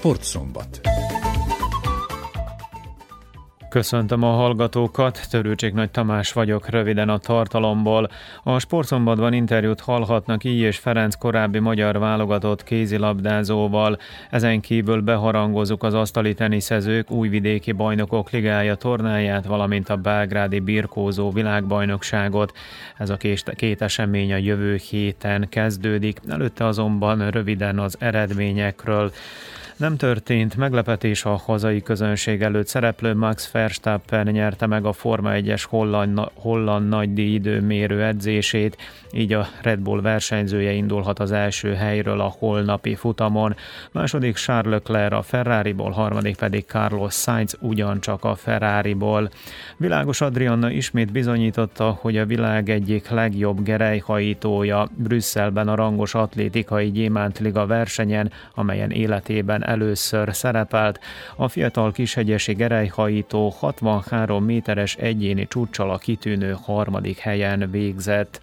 Sportszombat. Köszöntöm a hallgatókat, Törőcsik Nagy Tamás vagyok, röviden a tartalomból. A Sportszombatban interjút hallhatnak így és Ferenc korábbi magyar válogatott kézilabdázóval. Ezen kívül beharangozunk az asztali teniszezők újvidéki bajnokok ligája tornáját, valamint a belgrádi birkózó világbajnokságot. Ez a két esemény a jövő héten kezdődik, előtte azonban röviden az eredményekről. Nem történt meglepetés a hazai közönség előtt szereplő Max Verstappen nyerte meg a Forma 1-es holland, holland nagydíj időmérő edzését, így a Red Bull versenyzője indulhat az első helyről a holnapi futamon. Második Charles Leclerc a Ferrariból, harmadik pedig Carlos Sainz ugyancsak a Ferrariból. Világos Adrianna ismét bizonyította, hogy a világ egyik legjobb gerejhajítója Brüsszelben a rangos atlétikai gyémántliga versenyen, amelyen életében először szerepelt. A fiatal kishegyesi gerejhajító 63 méteres egyéni csúccsal a kitűnő harmadik helyen végzett.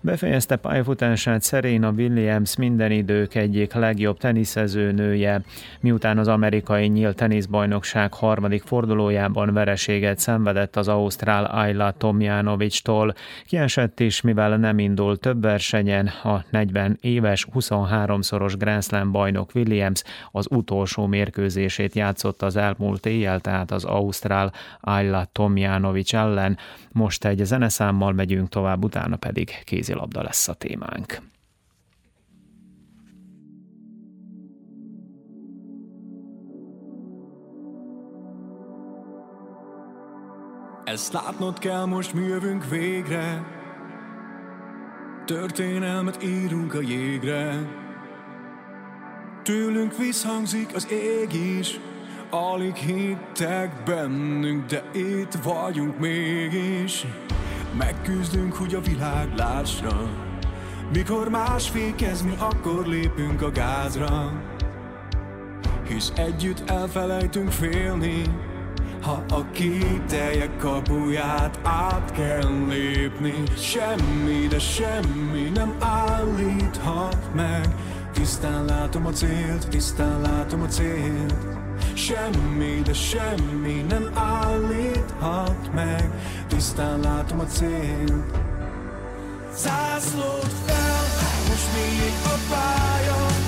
Befejezte pályafutását Serena Williams minden idők egyik legjobb teniszező nője, miután az amerikai nyílt teniszbajnokság harmadik fordulójában vereséget szenvedett az ausztrál Ayla Tomjanovics-tól. Kiesett is, mivel nem indult több versenyen, a 40 éves 23-szoros Grand Slam bajnok Williams az utolsó mérkőzését játszott az elmúlt éjjel, tehát az Ausztrál Ayla Tomjanovics ellen. Most egy zeneszámmal megyünk tovább, utána pedig kézilabda lesz a témánk. Ezt látnod kell, most mi jövünk végre Történelmet írunk a jégre Tőlünk visszhangzik az ég is. Alig hittek bennünk, de itt vagyunk mégis. Megküzdünk, hogy a világ lássa. Mikor más fékez, mi akkor lépünk a gázra. Hisz együtt elfelejtünk félni ha a kételjek kapuját át kell lépni. Semmi, de semmi nem állíthat meg Tisztán látom a célt, tisztán látom a célt. Semmi, de semmi nem állíthat meg. Tisztán látom a célt. Zászlót fel, most még a pálya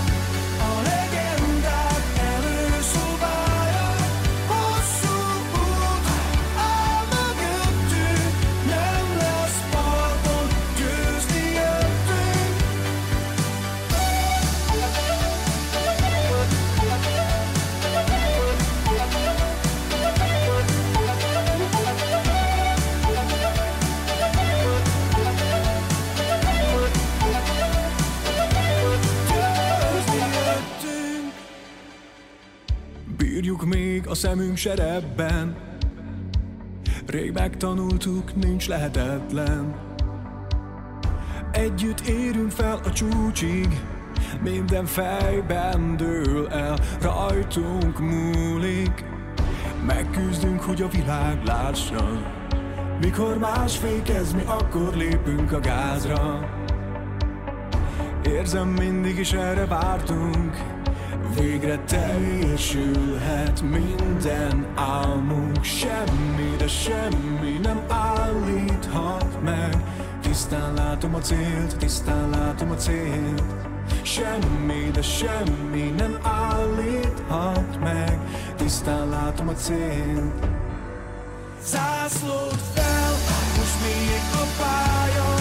a szemünk serebben. Rég megtanultuk, nincs lehetetlen. Együtt érünk fel a csúcsig Minden fejben dől el, rajtunk múlik. Megküzdünk, hogy a világ lássa Mikor más fékez, mi akkor lépünk a gázra. Érzem, mindig is erre vártunk Végre teljesülhet minden álmunk. Semmi, de semmi nem állíthat meg. Tisztán látom a célt, tisztán látom a célt. Semmi, de semmi nem állíthat meg. Tisztán látom a célt. Zászlót fel, most még a pálya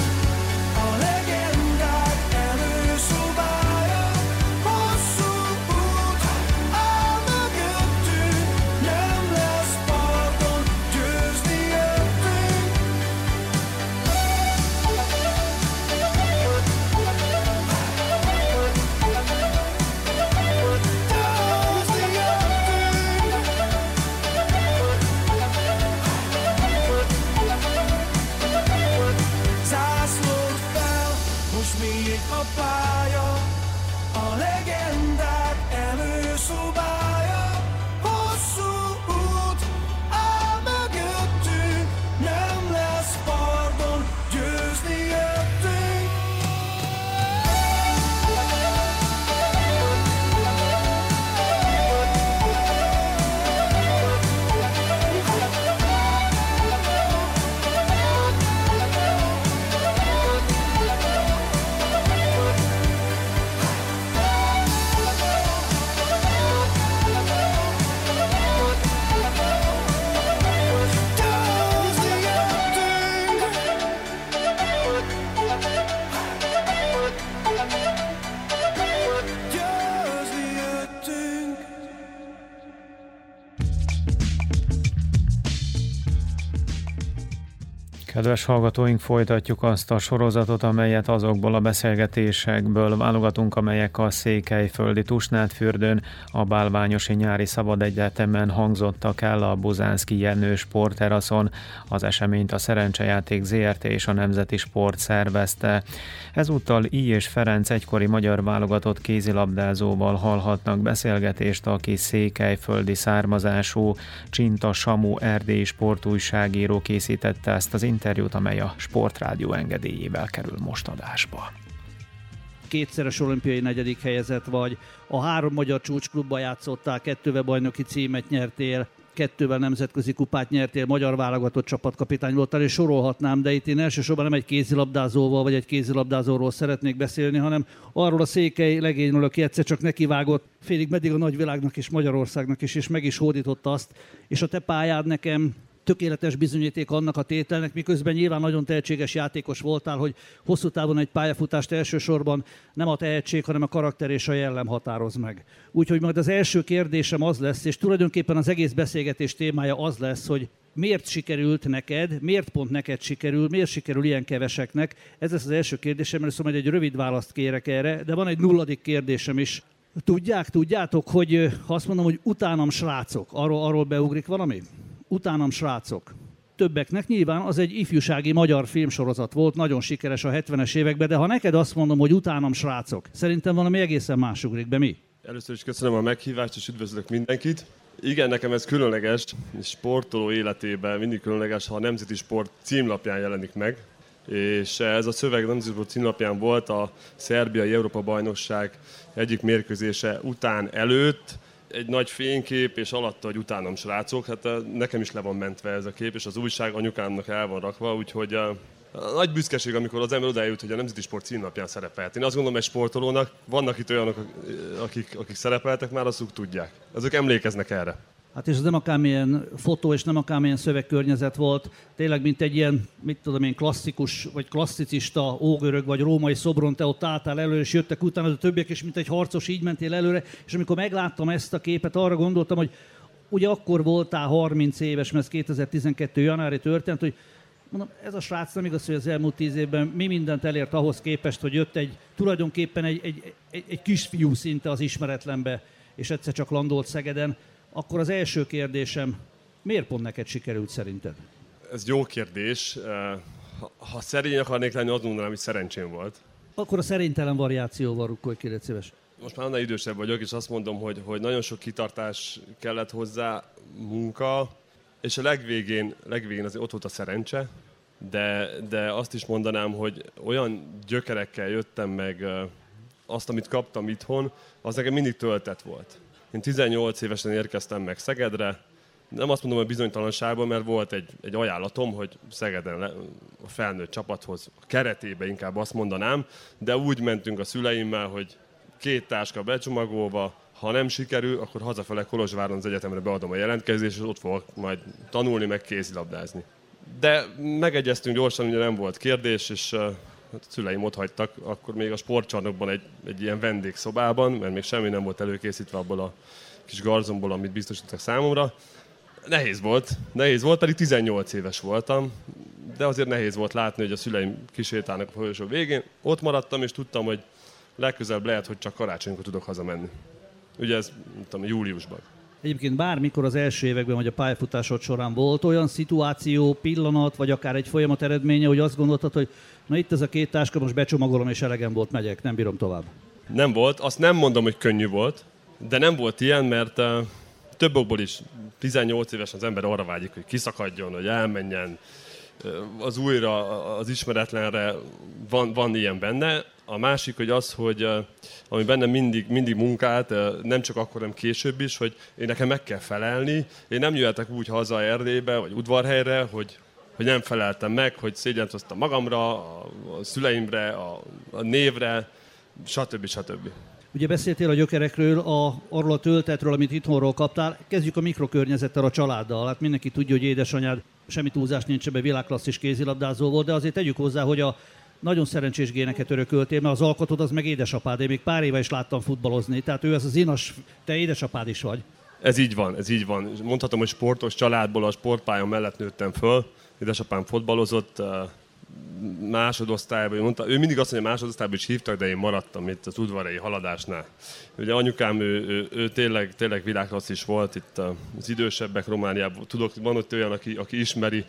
Kedves hallgatóink, folytatjuk azt a sorozatot, amelyet azokból a beszélgetésekből válogatunk, amelyek a Székelyföldi Tusnádfürdőn, a Bálványosi Nyári Szabad Egyetemen hangzottak el a Buzánszki Jenő sportteraszon. Az eseményt a Szerencsejáték ZRT és a Nemzeti Sport szervezte. Ezúttal I. és Ferenc egykori magyar válogatott kézilabdázóval hallhatnak beszélgetést, aki székelyföldi származású Csinta Samu erdélyi sportújságíró készítette ezt az interjút, amely a Sportrádió engedélyével kerül most adásba. Kétszeres olimpiai negyedik helyezett vagy, a három magyar csúcsklubba játszottál, kettővel bajnoki címet nyertél, kettővel nemzetközi kupát nyertél, magyar válogatott csapatkapitány voltál, és sorolhatnám, de itt én elsősorban nem egy kézilabdázóval vagy egy kézilabdázóról szeretnék beszélni, hanem arról a székely legényről, aki egyszer csak nekivágott félig meddig a nagyvilágnak és Magyarországnak is, és meg is hódította azt, és a te pályád nekem tökéletes bizonyíték annak a tételnek, miközben nyilván nagyon tehetséges játékos voltál, hogy hosszú távon egy pályafutást elsősorban nem a tehetség, hanem a karakter és a jellem határoz meg. Úgyhogy majd az első kérdésem az lesz, és tulajdonképpen az egész beszélgetés témája az lesz, hogy miért sikerült neked, miért pont neked sikerül, miért sikerül ilyen keveseknek. Ez lesz az első kérdésem, mert szóval egy rövid választ kérek erre, de van egy nulladik kérdésem is. Tudják, tudjátok, hogy ha azt mondom, hogy utánam srácok, arról, arról beugrik valami? Utánam srácok. Többeknek nyilván az egy ifjúsági magyar filmsorozat volt, nagyon sikeres a 70-es években, de ha neked azt mondom, hogy utánam srácok, szerintem valami egészen más ugrik be. Mi? Először is köszönöm a meghívást, és üdvözlök mindenkit. Igen, nekem ez különleges, sportoló életében mindig különleges, ha a Nemzeti Sport címlapján jelenik meg. És ez a szöveg a Nemzeti Sport címlapján volt a szerbiai Európa bajnokság egyik mérkőzése után előtt, egy nagy fénykép, és alatta, hogy utánam srácok, hát eh, nekem is le van mentve ez a kép, és az újság anyukámnak el van rakva, úgyhogy a, eh, nagy büszkeség, amikor az ember odájut, hogy a Nemzeti Sport címnapján szerepelt. Én azt gondolom, egy sportolónak vannak itt olyanok, akik, akik szerepeltek már, azok tudják. Azok emlékeznek erre. Hát és ez nem akármilyen fotó, és nem akármilyen szövegkörnyezet volt, tényleg mint egy ilyen, mit tudom én, klasszikus, vagy klasszicista, ógörög, vagy római szobron, te ott álltál előre, és jöttek utána a többiek, és mint egy harcos így mentél előre, és amikor megláttam ezt a képet, arra gondoltam, hogy ugye akkor voltál 30 éves, mert ez 2012. januári történt, hogy mondom, ez a srác nem igaz, hogy az elmúlt tíz évben mi mindent elért ahhoz képest, hogy jött egy, tulajdonképpen egy, egy, egy, egy kisfiú szinte az ismeretlenbe, és egyszer csak landolt Szegeden akkor az első kérdésem, miért pont neked sikerült szerinted? Ez jó kérdés. Ha, ha szerény akarnék lenni, azt mondanám, hogy szerencsém volt. Akkor a szerénytelen variációval rukkolj, kérlek szíves. Most már annál idősebb vagyok, és azt mondom, hogy, hogy nagyon sok kitartás kellett hozzá, munka, és a legvégén, legvégén azért ott volt a szerencse, de, de azt is mondanám, hogy olyan gyökerekkel jöttem meg azt, amit kaptam itthon, az nekem mindig töltett volt. Én 18 évesen érkeztem meg Szegedre, nem azt mondom, hogy bizonytalanságban, mert volt egy, egy ajánlatom, hogy Szegeden le, a felnőtt csapathoz, a keretébe inkább azt mondanám, de úgy mentünk a szüleimmel, hogy két táska becsomagolva, ha nem sikerül, akkor hazafele Kolozsváron az egyetemre beadom a jelentkezést, és ott fogok majd tanulni, meg kézilabdázni. De megegyeztünk gyorsan, ugye nem volt kérdés, és hát a szüleim ott hagytak, akkor még a sportcsarnokban egy, egy ilyen vendégszobában, mert még semmi nem volt előkészítve abból a kis garzomból, amit biztosítottak számomra. Nehéz volt, nehéz volt, pedig 18 éves voltam, de azért nehéz volt látni, hogy a szüleim kisétálnak a folyosó végén. Ott maradtam, és tudtam, hogy legközelebb lehet, hogy csak karácsonykor tudok hazamenni. Ugye ez, tudom, júliusban. Egyébként bármikor az első években, vagy a pályafutásod során volt olyan szituáció, pillanat, vagy akár egy folyamat eredménye, hogy azt gondoltad, hogy na itt ez a két táska, most becsomagolom és elegem volt, megyek, nem bírom tovább. Nem volt, azt nem mondom, hogy könnyű volt, de nem volt ilyen, mert uh, több okból is 18 éves az ember arra vágyik, hogy kiszakadjon, hogy elmenjen, az újra, az ismeretlenre van, van ilyen benne. A másik, hogy az, hogy ami bennem mindig, mindig munkált, nem csak akkor, hanem később is, hogy én nekem meg kell felelni. Én nem jöhetek úgy haza Erdélybe, vagy udvarhelyre, hogy, hogy nem feleltem meg, hogy szégyent hoztam magamra, a, a szüleimre, a, a névre, stb. stb. Ugye beszéltél a gyökerekről, a, arról a töltetről, amit itthonról kaptál. Kezdjük a mikrokörnyezettel, a családdal. Hát mindenki tudja, hogy édesanyád semmi túlzás nincs ebbe világklasszis kézilabdázó volt, de azért tegyük hozzá, hogy a nagyon szerencsés géneket örököltél, mert az alkotod az meg édesapád. Én még pár éve is láttam futballozni, tehát ő ez az inas, te édesapád is vagy. Ez így van, ez így van. Mondhatom, hogy sportos családból a sportpálya mellett nőttem föl. Édesapám fotbalozott, másodosztályban, mondta, ő mindig azt mondja, másodosztályban is hívtak, de én maradtam itt az udvarai haladásnál. Ugye anyukám, ő, ő, ő tényleg, tényleg világklassz is volt itt az idősebbek Romániában. Tudok, van ott olyan, aki, aki ismeri.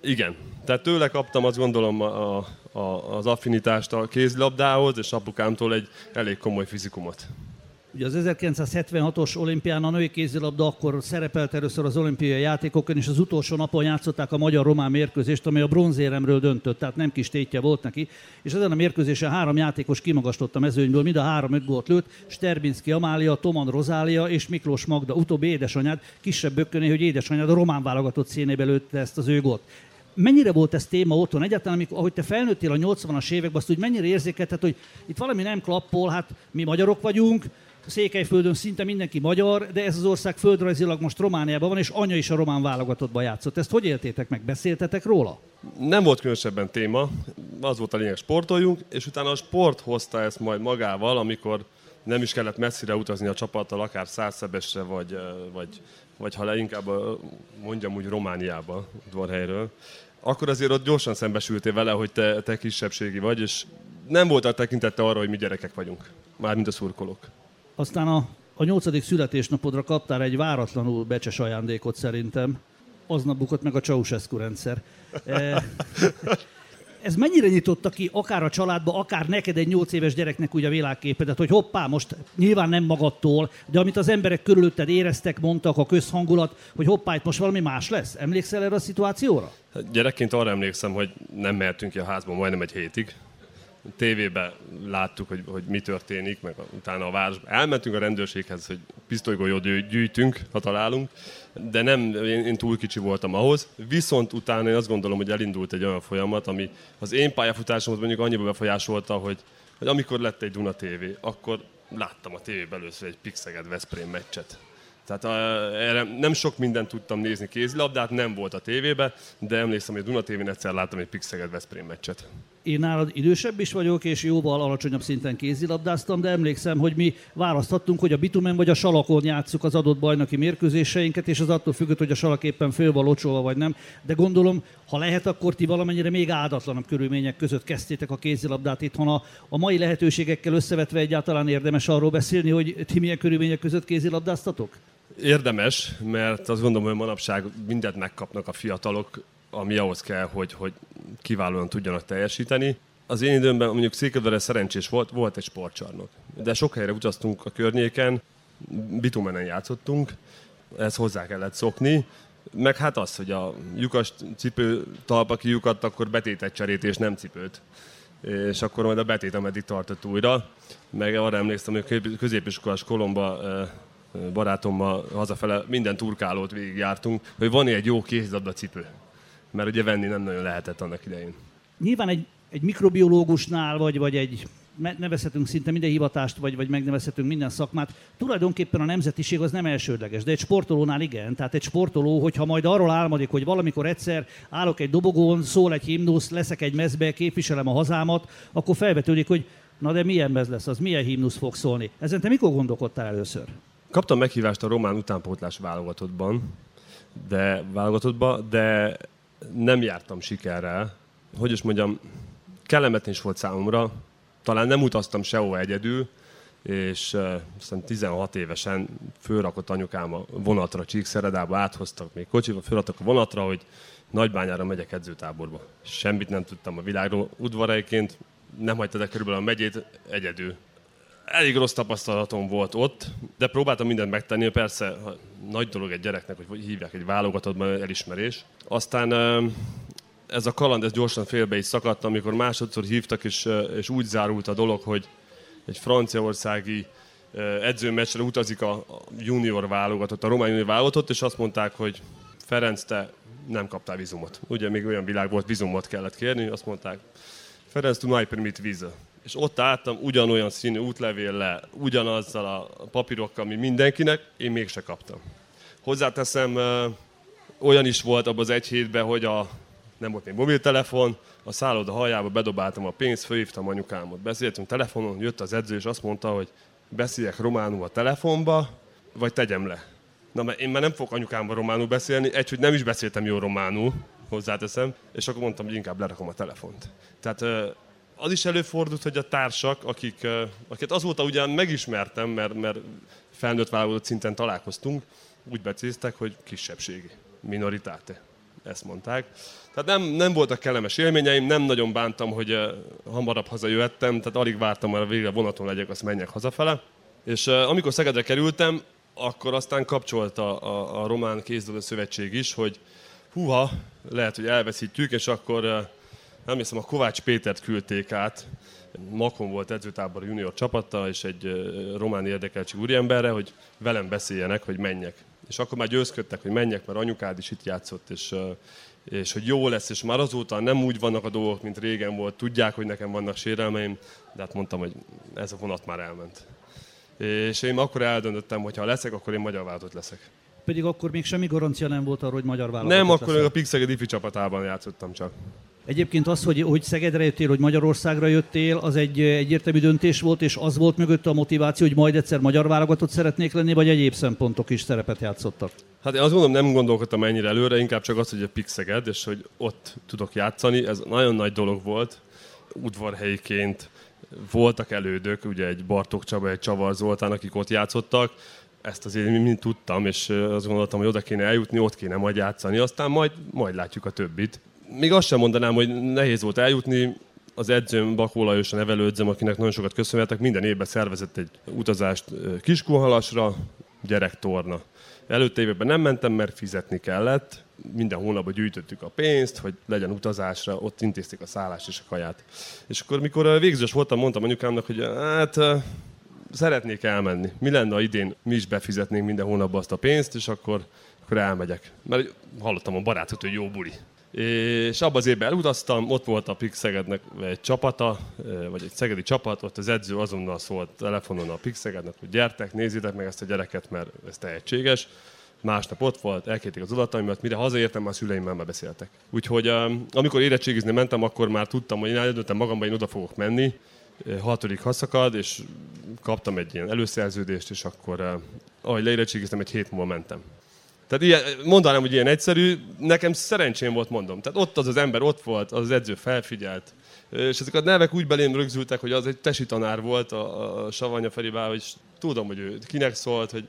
Igen. Tehát tőle kaptam azt gondolom a, a, az affinitást a kézlabdához, és apukámtól egy elég komoly fizikumot. Ugye az 1976-os olimpián a női kézilabda akkor szerepelt először az olimpiai játékokon, és az utolsó napon játszották a magyar-román mérkőzést, amely a bronzéremről döntött, tehát nem kis tétje volt neki. És ezen a mérkőzésen három játékos kimagaslott a mezőnyből, mind a három öt gólt lőtt, Sterbinski Amália, Toman Rozália és Miklós Magda, utóbbi édesanyád, kisebb bökköné, hogy édesanyád a román válogatott színébe lőtte ezt az ő gólt mennyire volt ez téma otthon? Egyáltalán, amikor, ahogy te felnőttél a 80-as években, azt úgy mennyire érzékelted, hogy itt valami nem klappol, hát mi magyarok vagyunk, Székelyföldön szinte mindenki magyar, de ez az ország földrajzilag most Romániában van, és anya is a román válogatottban játszott. Ezt hogy éltétek meg? Beszéltetek róla? Nem volt különösebben téma, az volt a lényeg, sportoljunk, és utána a sport hozta ezt majd magával, amikor nem is kellett messzire utazni a csapattal, akár százszebesre, vagy, vagy, vagy ha inkább mondjam úgy Romániába, udvarhelyről, akkor azért ott gyorsan szembesültél vele, hogy te, te kisebbségi vagy, és nem volt a tekintette arra, hogy mi gyerekek vagyunk, mármint a szurkolók. Aztán a, a nyolcadik születésnapodra kaptál egy váratlanul becses ajándékot szerintem. Aznap bukott meg a Ceausescu rendszer. E, ez mennyire nyitotta ki akár a családba, akár neked egy nyolc éves gyereknek úgy a világképedet, hogy hoppá, most nyilván nem magadtól, de amit az emberek körülötted éreztek, mondtak a közhangulat, hogy hoppá, itt most valami más lesz. Emlékszel erre a szituációra? Hát gyerekként arra emlékszem, hogy nem mehetünk ki a házban majdnem egy hétig tévében láttuk, hogy, hogy mi történik, meg utána a városban. Elmentünk a rendőrséghez, hogy pisztolygolyót gyűjtünk, ha találunk, de nem, én, én túl kicsi voltam ahhoz. Viszont utána én azt gondolom, hogy elindult egy olyan folyamat, ami az én pályafutásomat mondjuk annyiba befolyásolta, hogy, hogy amikor lett egy Duna TV, akkor láttam a tévében először egy Pixeged Veszprém meccset. Tehát a, erre nem sok mindent tudtam nézni kézilabdát, nem volt a tévébe, de emlékszem, hogy a Duna tévén egyszer láttam egy Pixeged Veszprém meccset én nálad idősebb is vagyok, és jóval alacsonyabb szinten kézilabdáztam, de emlékszem, hogy mi választhattunk, hogy a bitumen vagy a salakon játsszuk az adott bajnoki mérkőzéseinket, és az attól függött, hogy a salak éppen föl van locsolva vagy nem. De gondolom, ha lehet, akkor ti valamennyire még áldatlanabb körülmények között kezdtétek a kézilabdát itthon. A, a mai lehetőségekkel összevetve egyáltalán érdemes arról beszélni, hogy ti milyen körülmények között kézilabdáztatok? Érdemes, mert azt gondolom, hogy manapság mindent megkapnak a fiatalok, ami ahhoz kell, hogy, hogy kiválóan tudjanak teljesíteni. Az én időmben mondjuk Székelyvedre szerencsés volt, volt egy sportcsarnok. De sok helyre utaztunk a környéken, bitumenen játszottunk, ezt hozzá kellett szokni, meg hát az, hogy a lyukas cipő talpa kiukadt, akkor betétet cserét és nem cipőt. És akkor majd a betét, ameddig tartott újra. Meg arra emlékszem, hogy középiskolás kolomba barátommal hazafele minden turkálót végigjártunk, hogy van egy jó kézlabda cipő mert ugye venni nem nagyon lehetett annak idején. Nyilván egy, egy mikrobiológusnál, vagy, vagy egy nevezhetünk szinte minden hivatást, vagy, vagy megnevezhetünk minden szakmát. Tulajdonképpen a nemzetiség az nem elsődleges, de egy sportolónál igen. Tehát egy sportoló, hogyha majd arról álmodik, hogy valamikor egyszer állok egy dobogón, szól egy himnusz, leszek egy mezbe, képviselem a hazámat, akkor felvetődik, hogy na de milyen mez lesz az, milyen himnusz fog szólni. Ezen te mikor gondolkodtál először? Kaptam meghívást a román utánpótlás válogatottban, de válogatottba, de nem jártam sikerrel. Hogy is mondjam, kellemetlen is volt számomra. Talán nem utaztam sehova egyedül, és uh, aztán 16 évesen fölrakott anyukám a vonatra Csíkszeredába, áthoztak még kocsiba, fölraktak a vonatra, hogy Nagybányára megyek edzőtáborba. Semmit nem tudtam a világról. Udvaraiként nem hagytad el körülbelül a megyét egyedül. Elég rossz tapasztalatom volt ott, de próbáltam mindent megtenni. Persze nagy dolog egy gyereknek, hogy hívják egy válogatottban elismerés. Aztán ez a kaland ez gyorsan félbe is szakadt, amikor másodszor hívtak, és, és úgy zárult a dolog, hogy egy franciaországi edzőmeccsre utazik a junior válogatott, a román junior válogatott, és azt mondták, hogy Ferenc, te nem kaptál vizumot. Ugye még olyan világ volt, vizumot kellett kérni, azt mondták, Ferenc, tu mai permit visa. És ott álltam ugyanolyan színű útlevélle, ugyanazzal a papírokkal, mi mindenkinek, én mégse kaptam. Hozzáteszem, olyan is volt abban az egy hétben, hogy a, nem volt még mobiltelefon, a szálloda hajába bedobáltam a pénzt, fölhívtam anyukámot, beszéltünk telefonon, jött az edző, és azt mondta, hogy beszéljek románul a telefonba, vagy tegyem le. Na, mert én már nem fogok anyukámban románul beszélni, egy, hogy nem is beszéltem jó románul, hozzáteszem, és akkor mondtam, hogy inkább lerakom a telefont. Tehát az is előfordult, hogy a társak, akik, akiket azóta ugyan megismertem, mert, mert felnőtt válogatott szinten találkoztunk, úgy becéztek, hogy kisebbségi, minoritáte. Ezt mondták. Tehát nem, nem voltak kellemes élményeim, nem nagyon bántam, hogy hamarabb hazajöttem, tehát alig vártam, hogy végre vonaton legyek, azt menjek hazafele. És amikor Szegedre kerültem, akkor aztán kapcsolta a, a Román Kézdobó Szövetség is, hogy húha, lehet, hogy elveszítjük, és akkor uh, nem hiszem, a Kovács Pétert küldték át, Makon volt edzőtábor junior csapatta, és egy román érdekeltség úriemberre, hogy velem beszéljenek, hogy menjek. És akkor már győzködtek, hogy menjek, mert anyukád is itt játszott, és, és hogy jó lesz, és már azóta nem úgy vannak a dolgok, mint régen volt, tudják, hogy nekem vannak sérelmeim, de hát mondtam, hogy ez a vonat már elment. És én akkor eldöntöttem, hogy ha leszek, akkor én magyar válogatott leszek. Pedig akkor még semmi garancia nem volt arra, hogy magyar válogatott Nem, akkor a Pixeged ifi csapatában játszottam csak. Egyébként az, hogy, hogy Szegedre jöttél, hogy Magyarországra jöttél, az egy egyértelmű döntés volt, és az volt mögött a motiváció, hogy majd egyszer magyar válogatott szeretnék lenni, vagy egyéb szempontok is szerepet játszottak? Hát én azt gondolom, nem gondolkodtam ennyire előre, inkább csak az, hogy a Pixeged, és hogy ott tudok játszani, ez nagyon nagy dolog volt, udvarhelyiként voltak elődök, ugye egy Bartók Csaba, egy Csavar Zoltán, akik ott játszottak, ezt azért mind tudtam, és azt gondoltam, hogy oda kéne eljutni, ott kéne majd játszani, aztán majd, majd látjuk a többit még azt sem mondanám, hogy nehéz volt eljutni. Az edzőm, Bakó Lajos, a nevelődzem, akinek nagyon sokat köszönhetek, minden évben szervezett egy utazást Kiskunhalasra, gyerektorna. Előtte években nem mentem, mert fizetni kellett. Minden hónapban gyűjtöttük a pénzt, hogy legyen utazásra, ott intézték a szállást és a kaját. És akkor, mikor végzős voltam, mondtam anyukámnak, hogy hát szeretnék elmenni. Mi lenne, ha idén mi is befizetnénk minden hónapban azt a pénzt, és akkor, akkor elmegyek. Mert hallottam a barátot, hogy jó buli. És abban az évben elutaztam, ott volt a Pixegednek egy csapata, vagy egy szegedi csapat, ott az edző azonnal szólt telefonon a Pixegednek, hogy gyertek, nézzétek meg ezt a gyereket, mert ez tehetséges. Másnap ott volt, elkérték az adataimat, mire hazaértem, már a szüleimmel már beszéltek. Úgyhogy amikor érettségizni mentem, akkor már tudtam, hogy én eldöntöttem magamban, én oda fogok menni, hatodik haszakad, és kaptam egy ilyen előszerződést, és akkor, ahogy leérettségiztem, egy hét múlva mentem. Tehát ilyen, mondanám, hogy ilyen egyszerű, nekem szerencsém volt, mondom. Tehát ott az az ember ott volt, az, edző felfigyelt. És ezek a nevek úgy belém rögzültek, hogy az egy tesi tanár volt, a, a Savanya Feribá, hogy tudom, hogy ő kinek szólt, hogy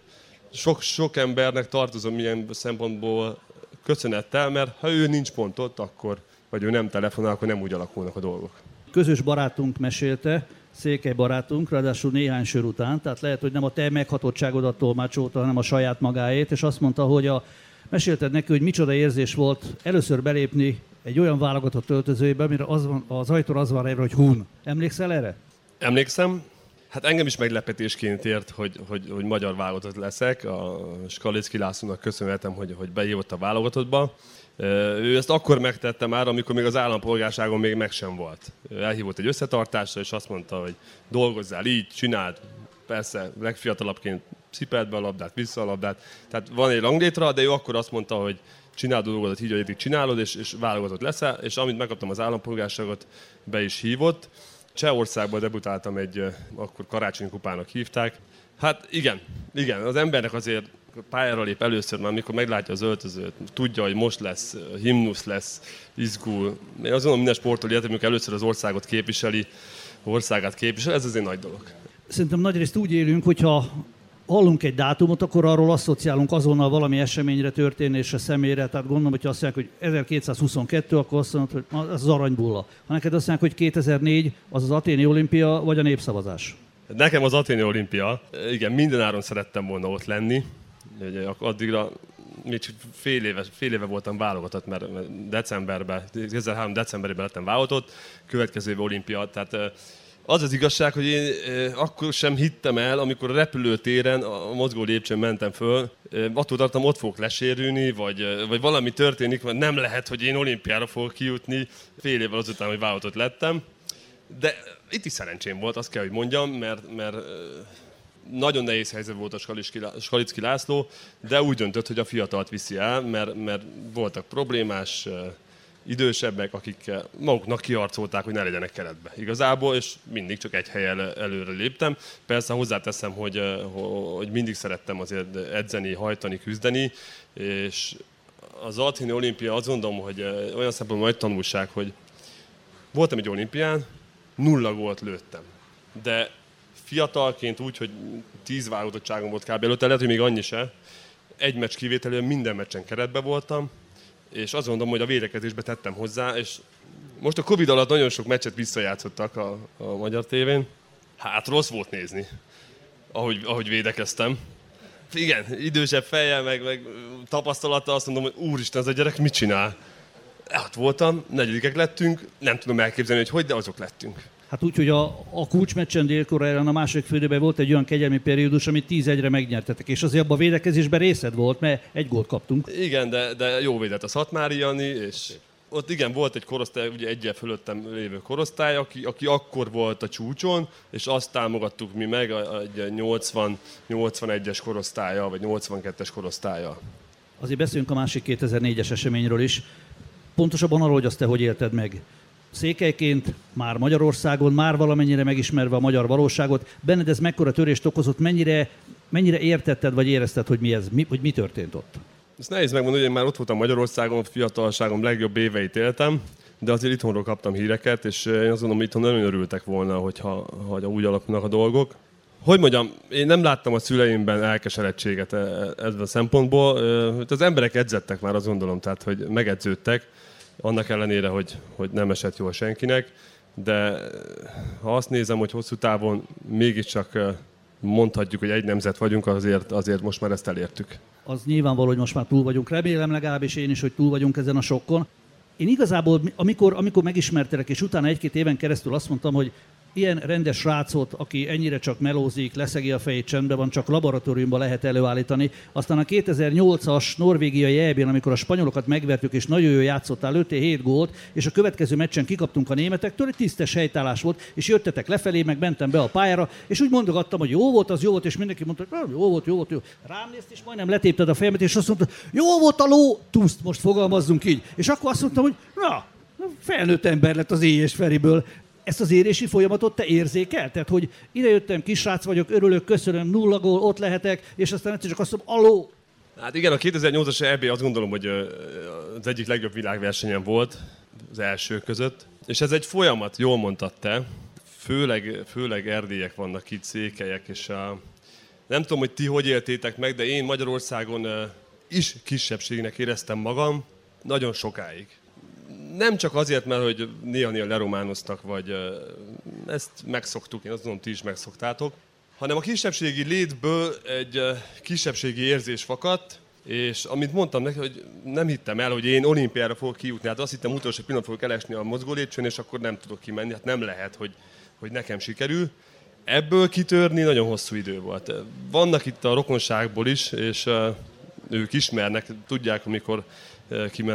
sok, sok embernek tartozom ilyen szempontból köszönettel, mert ha ő nincs pont ott, akkor, vagy ő nem telefonál, akkor nem úgy alakulnak a dolgok. Közös barátunk mesélte, székely barátunk, ráadásul néhány sör után, tehát lehet, hogy nem a te meghatottságodat tolmácsolta, hanem a saját magáét, és azt mondta, hogy a, mesélted neki, hogy micsoda érzés volt először belépni egy olyan válogatott öltözőjébe, amire az, van, az ajtó az van erre, hogy hun. Emlékszel erre? Emlékszem. Hát engem is meglepetésként ért, hogy, hogy, hogy magyar válogatott leszek. A Skalicki Lászlónak köszönhetem, hogy, hogy beívott a válogatottba. Ő ezt akkor megtette már, amikor még az állampolgárságon még meg sem volt. Elhívott egy összetartásra, és azt mondta, hogy dolgozzál így, csináld. Persze, legfiatalabbként szipelt be a labdát, vissza a labdát. Tehát van egy ranglétra, de ő akkor azt mondta, hogy csináld a dolgodat így, hogy csinálod, és, és válogatott leszel, és amit megkaptam az állampolgárságot, be is hívott. Csehországban debutáltam egy, akkor karácsonyi kupának hívták. Hát igen, igen, az embernek azért pályára lép először, már mikor meglátja az öltözőt, tudja, hogy most lesz, himnusz lesz, izgul. Én azt gondolom, minden sportoló ilyet, amikor először az országot képviseli, országát képviseli, ez azért nagy dolog. Szerintem nagyrészt úgy élünk, hogyha hallunk egy dátumot, akkor arról asszociálunk azonnal valami eseményre, történésre, személyre. Tehát gondolom, hogy azt mondják, hogy 1222, akkor azt mondod, hogy az aranybulla. Ha neked azt mondják, hogy 2004, az az aténi olimpia, vagy a népszavazás? Nekem az aténi olimpia. Igen, mindenáron szerettem volna ott lenni. Ugye, addigra még csak fél éve, fél éve voltam válogatott, mert decemberben, 2003 decemberében lettem válogatott, következő év olimpia, tehát az az igazság, hogy én akkor sem hittem el, amikor a repülőtéren, a mozgó lépcsőn mentem föl, attól tartom, ott fogok lesérülni, vagy, vagy valami történik, mert nem lehet, hogy én olimpiára fogok kijutni fél évvel azután, hogy válogatott lettem. De itt is szerencsém volt, azt kell, hogy mondjam, mert, mert nagyon nehéz helyzet volt a Skalicki László, de úgy döntött, hogy a fiatalt viszi el, mert, mert voltak problémás idősebbek, akik maguknak kiarcolták, hogy ne legyenek keretbe. Igazából, és mindig csak egy hely el, előre léptem. Persze hozzáteszem, hogy, hogy mindig szerettem azért edzeni, hajtani, küzdeni, és az Athini olimpia azt gondolom, hogy olyan szempontból nagy tanulság, hogy voltam egy olimpián, nulla gólt lőttem. De fiatalként úgy, hogy tíz válogatottságom volt kb. előtte, lehet, hogy még annyi se, egy meccs kivételően minden meccsen keretbe voltam, és azt gondolom, hogy a védekezésbe tettem hozzá, és most a Covid alatt nagyon sok meccset visszajátszottak a, a magyar tévén. Hát rossz volt nézni, ahogy, ahogy védekeztem. Igen, idősebb fejjel, meg, meg tapasztalata azt mondom, hogy úristen, ez a gyerek mit csinál? Hát voltam, negyedikek lettünk, nem tudom elképzelni, hogy hogy, de azok lettünk. Hát úgy, hogy a, a kulcsmeccsen dél a második fődőben volt egy olyan kegyelmi periódus, amit 10-1-re megnyertetek, és azért abban a védekezésben részed volt, mert egy gólt kaptunk. Igen, de, de jó védett a Szatmári Jani, és ott igen, volt egy korosztály, ugye egyel fölöttem lévő korosztály, aki, aki akkor volt a csúcson, és azt támogattuk mi meg egy 80, 81-es korosztálya, vagy 82-es korosztálya. Azért beszéljünk a másik 2004-es eseményről is. Pontosabban arról, hogy azt te hogy élted meg székelyként, már Magyarországon, már valamennyire megismerve a magyar valóságot, benned ez mekkora törést okozott, mennyire, mennyire értetted, vagy érezted, hogy mi ez, mi, hogy mi történt ott? Ezt nehéz megmondani, hogy én már ott voltam Magyarországon, fiatalságom legjobb éveit éltem, de azért itthonról kaptam híreket, és én azt gondolom, hogy itthon nagyon örültek volna, hogyha, hogyha úgy alakulnak a dolgok. Hogy mondjam, én nem láttam a szüleimben elkeserettséget e, e, ezzel a szempontból. Az emberek edzettek már, azt gondolom, tehát hogy megedződtek, annak ellenére, hogy, hogy nem esett jól senkinek, de ha azt nézem, hogy hosszú távon mégiscsak mondhatjuk, hogy egy nemzet vagyunk, azért, azért most már ezt elértük. Az nyilvánvaló, hogy most már túl vagyunk. Remélem legalábbis én is, hogy túl vagyunk ezen a sokkon. Én igazából, amikor, amikor megismertelek, és utána egy-két éven keresztül azt mondtam, hogy ilyen rendes srácot, aki ennyire csak melózik, leszegi a fejét, csendben van, csak laboratóriumban lehet előállítani. Aztán a 2008-as norvégiai eb amikor a spanyolokat megvertük, és nagyon jó játszottál, lőttél 7 gólt, és a következő meccsen kikaptunk a németektől, egy tisztes helytállás volt, és jöttetek lefelé, meg mentem be a pályára, és úgy mondogattam, hogy jó volt, az jó volt, és mindenki mondta, hogy jó volt, jó volt, jó. Rám nézt, és majdnem letépted a fejemet, és azt mondta, jó volt a ló, tuszt, most fogalmazzunk így. És akkor azt mondtam, hogy na, felnőtt ember lett az éjes Feriből ezt az érési folyamatot te érzékel? Tehát, hogy idejöttem, kisrác vagyok, örülök, köszönöm, nulla gól, ott lehetek, és aztán egyszer csak azt mondom, aló, Hát igen, a 2008-as EB azt gondolom, hogy az egyik legjobb világversenyen volt az első között. És ez egy folyamat, jól mondtad te. Főleg, főleg erdélyek vannak itt, székelyek, és a, nem tudom, hogy ti hogy éltétek meg, de én Magyarországon is kisebbségnek éreztem magam nagyon sokáig nem csak azért, mert hogy néha-néha lerománoztak, vagy ezt megszoktuk, én azt mondom, ti is megszoktátok, hanem a kisebbségi létből egy kisebbségi érzés fakadt, és amit mondtam neki, hogy nem hittem el, hogy én olimpiára fogok kijutni, hát azt hittem utolsó pillanat fogok elesni a mozgólécsön, és akkor nem tudok kimenni, hát nem lehet, hogy, hogy nekem sikerül. Ebből kitörni nagyon hosszú idő volt. Vannak itt a rokonságból is, és ők ismernek, tudják, amikor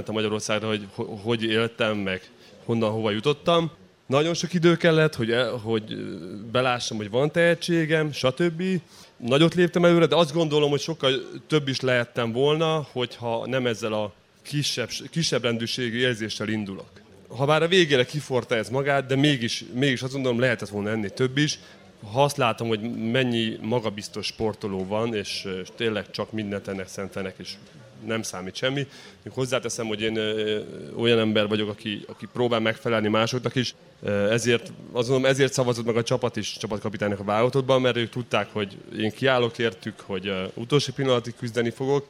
a Magyarországra, hogy hogy éltem, meg honnan, hova jutottam. Nagyon sok idő kellett, hogy, el, hogy belássam, hogy van tehetségem, stb. Nagyot léptem előre, de azt gondolom, hogy sokkal több is lehettem volna, hogyha nem ezzel a kisebb, kisebb rendűségi érzéssel indulok. Ha bár a végére kiforta ez magát, de mégis, mégis azt gondolom, lehetett volna ennél több is. Ha azt látom, hogy mennyi magabiztos sportoló van, és, és tényleg csak mindent ennek szentelnek, és nem számít semmi. Még hozzáteszem, hogy én olyan ember vagyok, aki, aki próbál megfelelni másoknak is, ezért, mondom, ezért szavazott meg a csapat is csapatkapitánynak a válogatottban, mert ők tudták, hogy én kiállok értük, hogy utolsó pillanatig küzdeni fogok,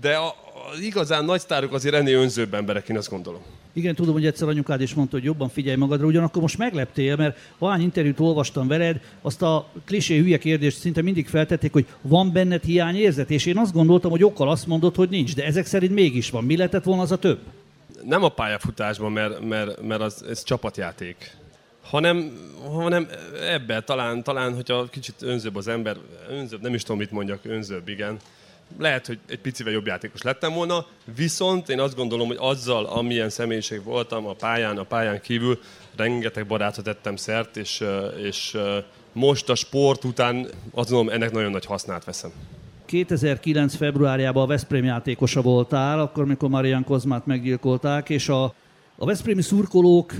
de a, a igazán nagy sztárok azért ennél önzőbb emberek, én azt gondolom. Igen, tudom, hogy egyszer anyukád is mondta, hogy jobban figyelj magadra, ugyanakkor most megleptél, mert ahány interjút olvastam veled, azt a klisé hülye kérdést szinte mindig feltették, hogy van benned hiányérzet, és én azt gondoltam, hogy okkal azt mondod, hogy nincs, de ezek szerint mégis van. Mi lehetett volna az a több? Nem a pályafutásban, mert, mert, mert az, ez csapatjáték hanem, hanem ebben talán, talán, hogyha kicsit önzőbb az ember, önzőbb, nem is tudom, mit mondjak, önzőbb, igen, lehet, hogy egy picivel jobb játékos lettem volna, viszont én azt gondolom, hogy azzal, amilyen személyiség voltam a pályán, a pályán kívül, rengeteg barátot tettem szert, és, és most a sport után azt gondolom, ennek nagyon nagy hasznát veszem. 2009. februárjában a Veszprém játékosa voltál, akkor, amikor Marian Kozmát meggyilkolták, és a, a Veszprémi szurkolók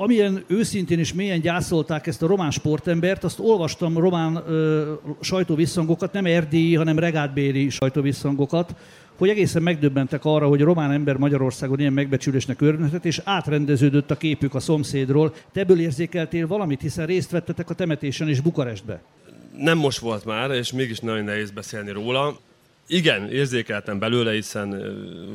amilyen őszintén és mélyen gyászolták ezt a román sportembert, azt olvastam román ö, sajtóvisszangokat, nem erdélyi, hanem regátbéri sajtóvisszangokat, hogy egészen megdöbbentek arra, hogy román ember Magyarországon ilyen megbecsülésnek örvendett, és átrendeződött a képük a szomszédról. Te ebből érzékeltél valamit, hiszen részt vettetek a temetésen is Bukarestbe. Nem most volt már, és mégis nagyon nehéz beszélni róla. Igen, érzékeltem belőle, hiszen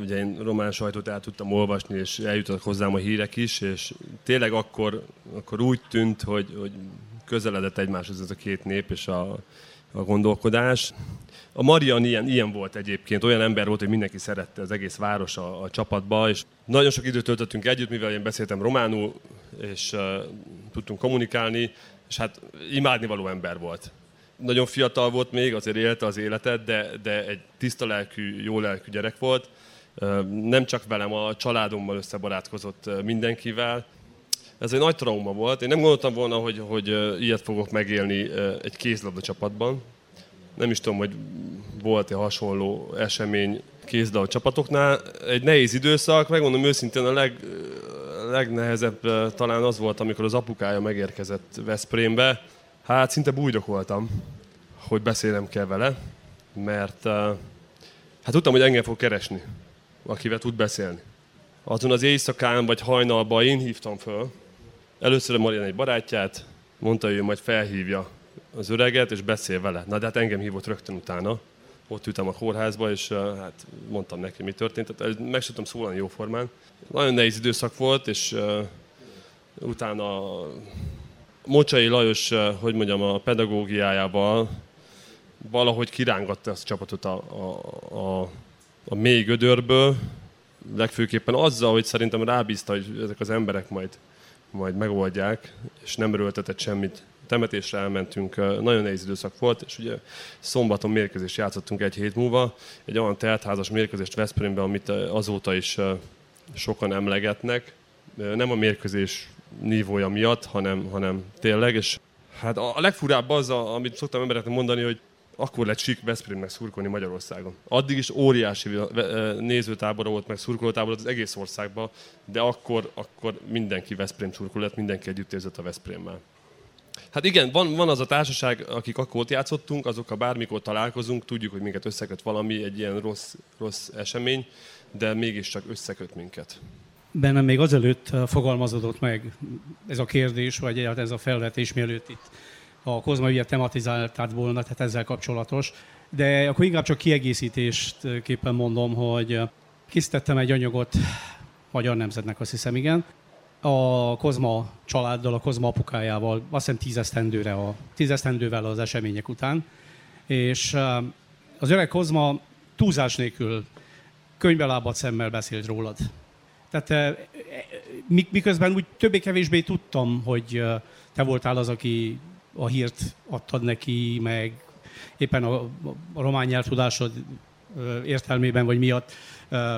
ugye én román sajtót el tudtam olvasni, és eljutott hozzám a hírek is, és tényleg akkor, akkor úgy tűnt, hogy, hogy közeledett egymáshoz ez a két nép és a, a gondolkodás. A Marian ilyen, ilyen volt egyébként, olyan ember volt, hogy mindenki szerette az egész város a, a csapatba, és nagyon sok időt töltöttünk együtt, mivel én beszéltem románul, és uh, tudtunk kommunikálni, és hát imádnivaló ember volt nagyon fiatal volt még, azért élte az életet, de, de egy tiszta lelkű, jó lelkű gyerek volt. Nem csak velem, a családommal összebarátkozott mindenkivel. Ez egy nagy trauma volt. Én nem gondoltam volna, hogy, hogy ilyet fogok megélni egy kézlabda csapatban. Nem is tudom, hogy volt-e hasonló esemény kézlabda csapatoknál. Egy nehéz időszak, megmondom őszintén, a leg, legnehezebb talán az volt, amikor az apukája megérkezett Veszprémbe, Hát szinte bújdok voltam, hogy beszélnem kell vele, mert uh, hát tudtam, hogy engem fog keresni, akivel tud beszélni. Azon az éjszakán vagy hajnalban én hívtam föl. Először Marian egy barátját, mondta, hogy ő majd felhívja az öreget, és beszél vele. Na de hát engem hívott rögtön utána. Ott ültem a kórházba, és uh, hát mondtam neki, mi történt. Tehát meg sem tudtam szólani jóformán. Nagyon nehéz időszak volt, és uh, utána Mocsai Lajos, eh, hogy mondjam, a pedagógiájával valahogy kirángatta ezt a csapatot a, a, a, a mély gödörből, legfőképpen azzal, hogy szerintem rábízta, hogy ezek az emberek majd, majd megoldják, és nem erőltetett semmit. Temetésre elmentünk, nagyon nehéz időszak volt, és ugye szombaton mérkőzést játszottunk egy hét múlva, egy olyan teltházas mérkőzést Veszprémben, amit azóta is sokan emlegetnek. Nem a mérkőzés nívója miatt, hanem, hanem tényleg. És hát a, legfurább az, amit szoktam embereknek mondani, hogy akkor lett sik Veszprémnek szurkolni Magyarországon. Addig is óriási nézőtábora volt, meg szurkolótábor az egész országban, de akkor, akkor mindenki Veszprém szurkoló lett, mindenki együtt érzett a Veszprémmel. Hát igen, van, van az a társaság, akik akkor ott játszottunk, azokkal bármikor találkozunk, tudjuk, hogy minket összeköt valami, egy ilyen rossz, rossz esemény, de mégiscsak összeköt minket bennem még azelőtt uh, fogalmazódott meg ez a kérdés, vagy ez a felvetés, mielőtt itt a Kozma ügyet tematizáltát volna, tehát ezzel kapcsolatos. De akkor inkább csak kiegészítést képpen mondom, hogy uh, készítettem egy anyagot Magyar Nemzetnek, azt hiszem, igen, a Kozma családdal, a Kozma apukájával, azt hiszem tízesztendőre, a tízesztendővel az események után. És uh, az öreg Kozma túlzás nélkül könyvelábat szemmel beszélt rólad. Tehát miközben úgy többé-kevésbé tudtam, hogy te voltál az, aki a hírt adtad neki, meg éppen a, a román nyelvtudásod értelmében vagy miatt,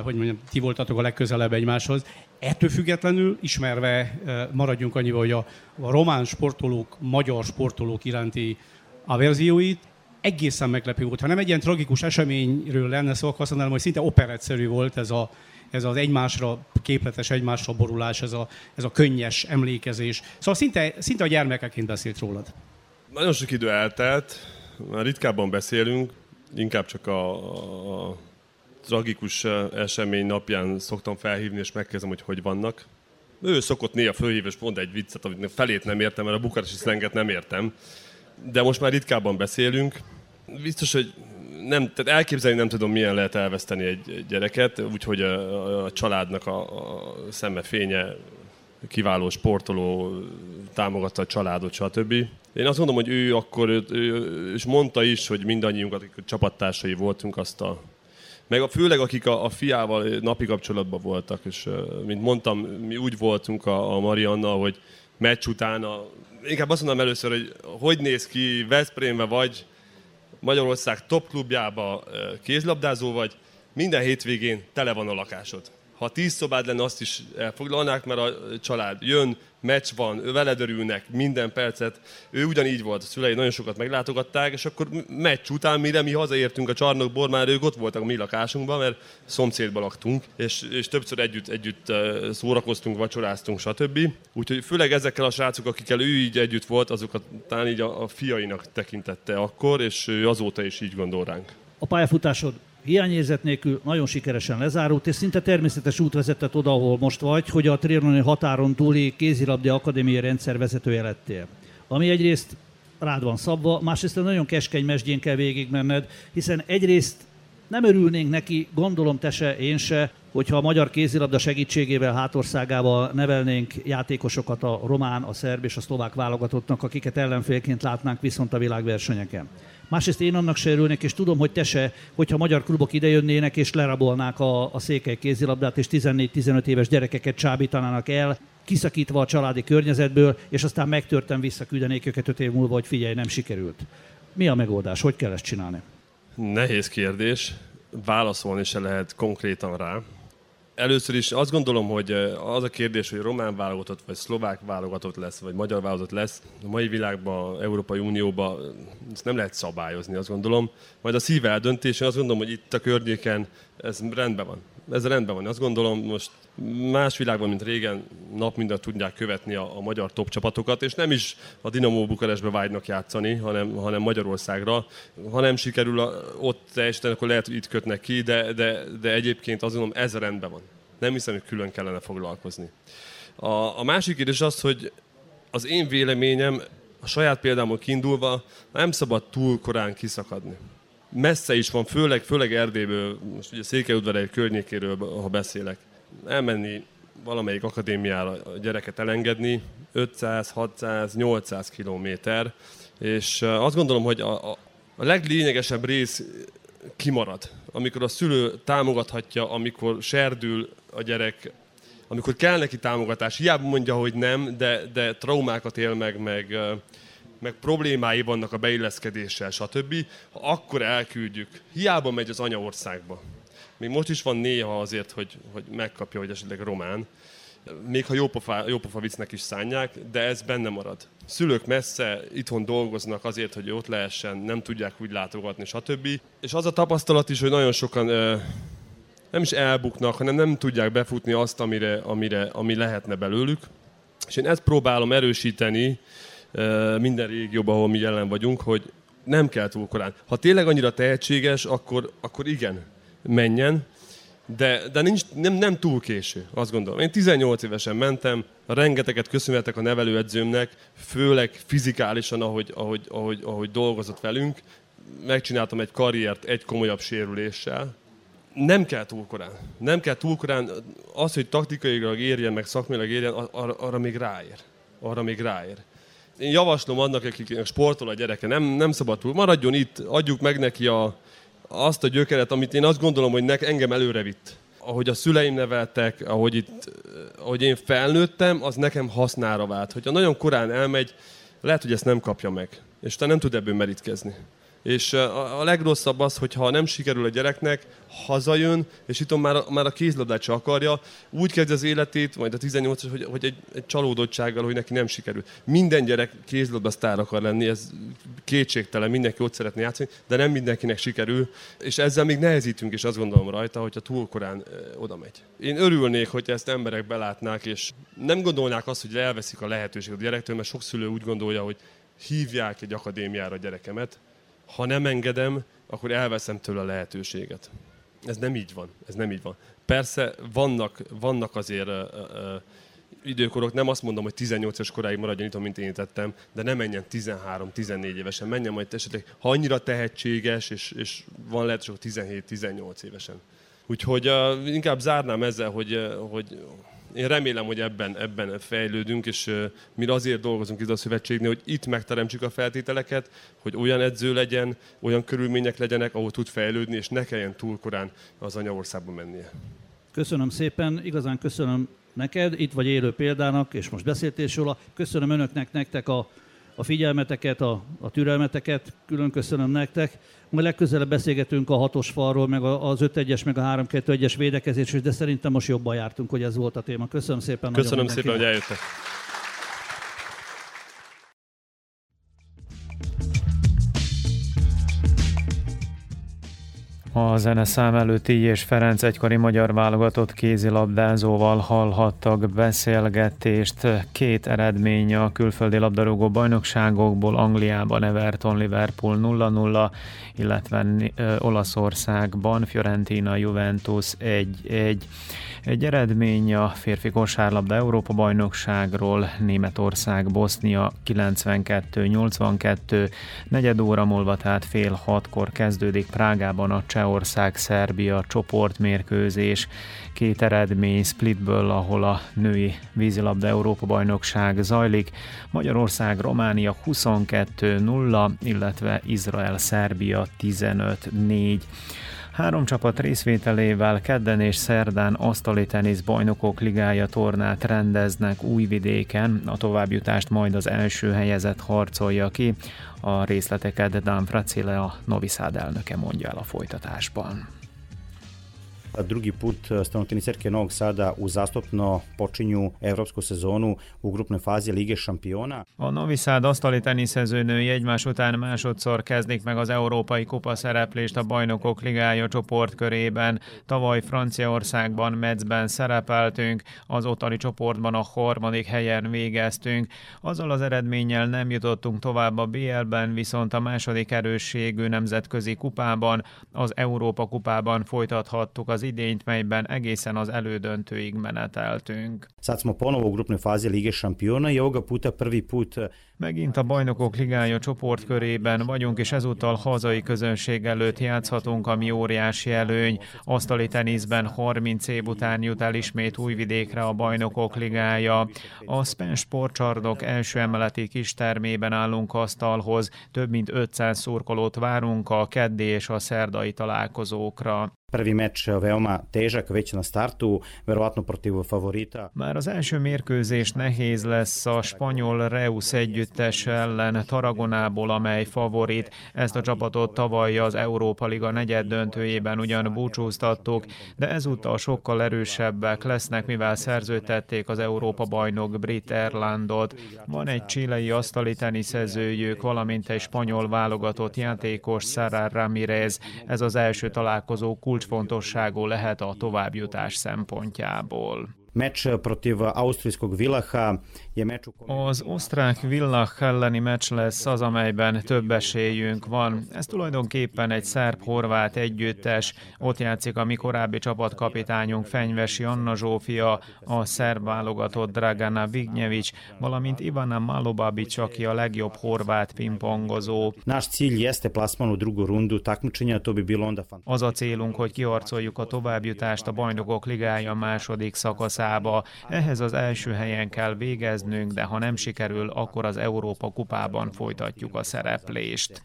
hogy mondjam, ti voltatok a legközelebb egymáshoz. Ettől függetlenül ismerve maradjunk annyival, hogy a, a román sportolók, magyar sportolók iránti averzióit egészen meglepő volt. Ha nem egy ilyen tragikus eseményről lenne szó, akkor azt mondanám, hogy szinte operetszerű volt ez a, ez az egymásra képletes egymásra borulás, ez a, ez a könnyes emlékezés. Szóval szinte, szinte a gyermekeként beszélt rólad. Nagyon sok idő eltelt, már ritkábban beszélünk, inkább csak a, a tragikus esemény napján szoktam felhívni, és megkezdem, hogy hogy vannak. Ő szokott néha fölhív, és mond egy viccet, amit felét nem értem, mert a bukaresi szlenget nem értem. De most már ritkábban beszélünk. Biztos, hogy nem, tehát elképzelni nem tudom, milyen lehet elveszteni egy gyereket, úgyhogy a, a családnak a, a szeme fénye kiváló sportoló, támogatta a családot, stb. Én azt mondom, hogy ő akkor, ő, és mondta is, hogy mindannyiunk, akik csapattársai voltunk, azt a meg a, főleg akik a, a fiával napi kapcsolatban voltak, és mint mondtam, mi úgy voltunk a, a Marianna, hogy meccs után, a, inkább azt mondom először, hogy hogy néz ki, Veszprémbe vagy, Magyarország top klubjába kézlabdázó vagy, minden hétvégén tele van a lakásod. Ha tíz szobád lenne, azt is elfoglalnák, mert a család jön, meccs van, veled örülnek minden percet. Ő ugyanígy volt, a szülei nagyon sokat meglátogatták, és akkor meccs után, mire mi hazaértünk a csarnokból, már ők ott voltak a mi lakásunkban, mert szomszédban laktunk, és, és többször együtt, együtt szórakoztunk, vacsoráztunk, stb. Úgyhogy főleg ezekkel a srácok, akikkel ő így együtt volt, azokat talán így a, a fiainak tekintette akkor, és azóta is így gondol ránk. A pályafutásod hiányérzet nélkül nagyon sikeresen lezárult, és szinte természetes út vezetett oda, ahol most vagy, hogy a Trianoni határon túli kézilabdi akadémiai rendszer vezetője lettél. Ami egyrészt rád van szabva, másrészt nagyon keskeny mesdjén kell végigmenned, hiszen egyrészt nem örülnénk neki, gondolom te se, én se, hogyha a magyar kézilabda segítségével, hátországával nevelnénk játékosokat a román, a szerb és a szlovák válogatottnak, akiket ellenfélként látnánk viszont a világversenyeken. Másrészt én annak se örülnék, és tudom, hogy te se, hogyha magyar klubok idejönnének és lerabolnák a, a székely kézilabdát, és 14-15 éves gyerekeket csábítanának el, kiszakítva a családi környezetből, és aztán megtörtem visszaküldenék őket öt év múlva, hogy figyelj, nem sikerült. Mi a megoldás? Hogy kell ezt csinálni? Nehéz kérdés. Válaszolni se lehet konkrétan rá. Először is azt gondolom, hogy az a kérdés, hogy román válogatott, vagy szlovák válogatott lesz, vagy magyar válogatott lesz, a mai világban, Európai Unióban ezt nem lehet szabályozni, azt gondolom. Majd a szíve eldöntés, én azt gondolom, hogy itt a környéken ez rendben van. Ez rendben van. Azt gondolom, most más világban, mint régen, nap minden tudják követni a, a magyar top csapatokat, és nem is a Dinamo Bukarestbe vágynak játszani, hanem, hanem Magyarországra. Ha nem sikerül a, ott teljesíteni, akkor lehet, hogy itt kötnek ki, de, de, de egyébként azt gondolom, ez rendben van. Nem hiszem, hogy külön kellene foglalkozni. A, a másik kérdés az, hogy az én véleményem, a saját példámon kiindulva, nem szabad túl korán kiszakadni messze is van, főleg, főleg Erdélyből, most ugye Székelyudvar környékéről, ha beszélek elmenni valamelyik akadémiára a gyereket elengedni, 500, 600, 800 kilométer, és azt gondolom, hogy a, a, a leglényegesebb rész kimarad, amikor a szülő támogathatja, amikor serdül a gyerek, amikor kell neki támogatás. Hiába mondja, hogy nem, de, de traumákat él meg, meg, meg problémái vannak a beilleszkedéssel, stb. Akkor elküldjük. Hiába megy az anyaországba. Még most is van néha azért, hogy, hogy megkapja, hogy esetleg román. Még ha jópofa, jópofa viccnek is szánják, de ez benne marad. Szülők messze itthon dolgoznak azért, hogy ott lehessen, nem tudják úgy látogatni, stb. És az a tapasztalat is, hogy nagyon sokan nem is elbuknak, hanem nem tudják befutni azt, amire, amire, ami lehetne belőlük. És én ezt próbálom erősíteni minden régióban, ahol mi jelen vagyunk, hogy nem kell túl korán. Ha tényleg annyira tehetséges, akkor, akkor igen, menjen, de, de nincs, nem, nem túl késő, azt gondolom. Én 18 évesen mentem, rengeteget köszönhetek a nevelőedzőmnek, főleg fizikálisan, ahogy, ahogy, ahogy, ahogy dolgozott velünk. Megcsináltam egy karriert egy komolyabb sérüléssel. Nem kell túl korán. Nem kell túl korán. Az, hogy taktikailag érjen, meg szakmailag érjen, arra, arra még ráér. Arra még ráér. Én javaslom annak, akik sportol a gyereke, nem, nem szabad túl. Maradjon itt, adjuk meg neki a, azt a gyökeret, amit én azt gondolom, hogy nek, engem előre vitt. Ahogy a szüleim neveltek, ahogy, itt, ahogy én felnőttem, az nekem hasznára vált. Hogyha nagyon korán elmegy, lehet, hogy ezt nem kapja meg, és te nem tud ebből merítkezni. És a, legrosszabb az, hogyha nem sikerül a gyereknek, hazajön, és itt már, már a kézlabdát csak akarja, úgy kezd az életét, majd a 18 hogy, hogy egy, egy csalódottsággal, hogy neki nem sikerül. Minden gyerek kézlabda sztár akar lenni, ez kétségtelen, mindenki ott szeretné játszani, de nem mindenkinek sikerül, és ezzel még nehezítünk is azt gondolom rajta, hogyha túl korán oda megy. Én örülnék, hogy ezt emberek belátnák, és nem gondolnák azt, hogy elveszik a lehetőséget a gyerektől, mert sok szülő úgy gondolja, hogy hívják egy akadémiára a gyerekemet, ha nem engedem, akkor elveszem tőle a lehetőséget. Ez nem így van. Ez nem így van. Persze vannak, vannak azért uh, uh, időkorok, nem azt mondom, hogy 18 éves koráig maradjon itt, mint én tettem, de nem menjen 13-14 évesen, menjen majd esetleg, ha annyira tehetséges, és, és van lehetőség 17-18 évesen. Úgyhogy uh, inkább zárnám ezzel, hogy, uh, hogy én remélem, hogy ebben, ebben fejlődünk, és mi azért dolgozunk itt a szövetségnél, hogy itt megteremtsük a feltételeket, hogy olyan edző legyen, olyan körülmények legyenek, ahol tud fejlődni, és ne kelljen túl korán az anyaországba mennie. Köszönöm szépen, igazán köszönöm neked, itt vagy élő példának, és most beszéltél róla. Köszönöm önöknek, nektek a, a figyelmeteket, a, a türelmeteket, külön köszönöm nektek. Majd legközelebb beszélgetünk a hatos falról, meg az 5-1-es, meg a 3-2-1-es védekezésről, de szerintem most jobban jártunk, hogy ez volt a téma. Köszönöm szépen. Köszönöm szépen, hogy eljöttek. A zeneszám előtt így és Ferenc egykori magyar válogatott kézilabdázóval hallhattak beszélgetést. Két eredmény a külföldi labdarúgó bajnokságokból, Angliában Everton, Liverpool 0-0, illetve Olaszországban Fiorentina, Juventus 1-1. Egy eredmény a férfi kosárlabda Európa bajnokságról, Németország, Bosznia 92-82, negyed óra múlva, tehát fél hatkor kezdődik Prágában a Csehország-Szerbia csoportmérkőzés, két eredmény Splitből, ahol a női vízilabda Európa bajnokság zajlik, Magyarország, Románia 22-0, illetve Izrael-Szerbia 15-4. Három csapat részvételével kedden és szerdán asztali tenisz bajnokok ligája tornát rendeznek Újvidéken. A továbbjutást majd az első helyezett harcolja ki. A részleteket Dan Fracile, a Noviszád elnöke mondja el a folytatásban. Drugi put stanoteniserke Novog Sada uzastopno počinju evropsku sezonu u grupnoj fazi Lige šampiona. A Novi Sad asztali teniszezőnői egymás után másodszor kezdik meg az Európai Kupa szereplést a Bajnokok Ligája csoportkörében. Tavaly Franciaországban, Metzben szerepeltünk, az ottani csoportban a harmadik helyen végeztünk. Azzal az eredménnyel nem jutottunk tovább a BL-ben, viszont a második erősségű nemzetközi kupában, az Európa kupában folytathattuk az idényt, melyben egészen az elődöntőig meneteltünk. Sad smo ponovo u grupnoj fazi Lige šampiona i ovoga puta prvi put Megint a Bajnokok Ligája csoportkörében vagyunk, és ezúttal hazai közönség előtt játszhatunk, ami óriási előny. Asztali teniszben 30 év után jut el ismét Újvidékre a Bajnokok Ligája. A Spen sportcsardok első emeleti kis termében állunk asztalhoz, több mint 500 szurkolót várunk a keddi és a szerdai találkozókra. Prvi meč veoma težak već na startu, verovatno protiv favorita. Már az első mérkőzés nehéz lesz a spanyol Reus együttes ellen Taragonából, amely favorit. Ezt a csapatot tavaly az Európa Liga negyed döntőjében ugyan búcsúztattuk, de ezúttal sokkal erősebbek lesznek, mivel szerződtették az Európa bajnok Brit Erlandot. Van egy csilei asztali teniszezőjük, valamint egy spanyol válogatott játékos Sara Ramirez. Ez az első találkozó kulcs kulcsfontosságú lehet a továbbjutás szempontjából. Meč protiv austrijskog Villacha je Az osztrák Villach elleni meccs lesz az, amelyben több esélyünk van. Ez tulajdonképpen egy szerb-horvát együttes. Ott játszik a mi korábbi csapatkapitányunk Fenyvesi Anna Zsófia, a szerb válogatott Dragana Vignyevics, valamint Ivana Malobabic, aki a legjobb horvát pingpongozó. Naš cilj jeste plasman u drugu rundu takmičenja, to bi bilo onda Az a célunk, hogy kiharcoljuk a továbbjutást a bajnokok ligája második szakaszában hazába. Ehhez az első helyen kell végeznünk, de ha nem sikerül, akkor az Európa kupában folytatjuk a szereplést.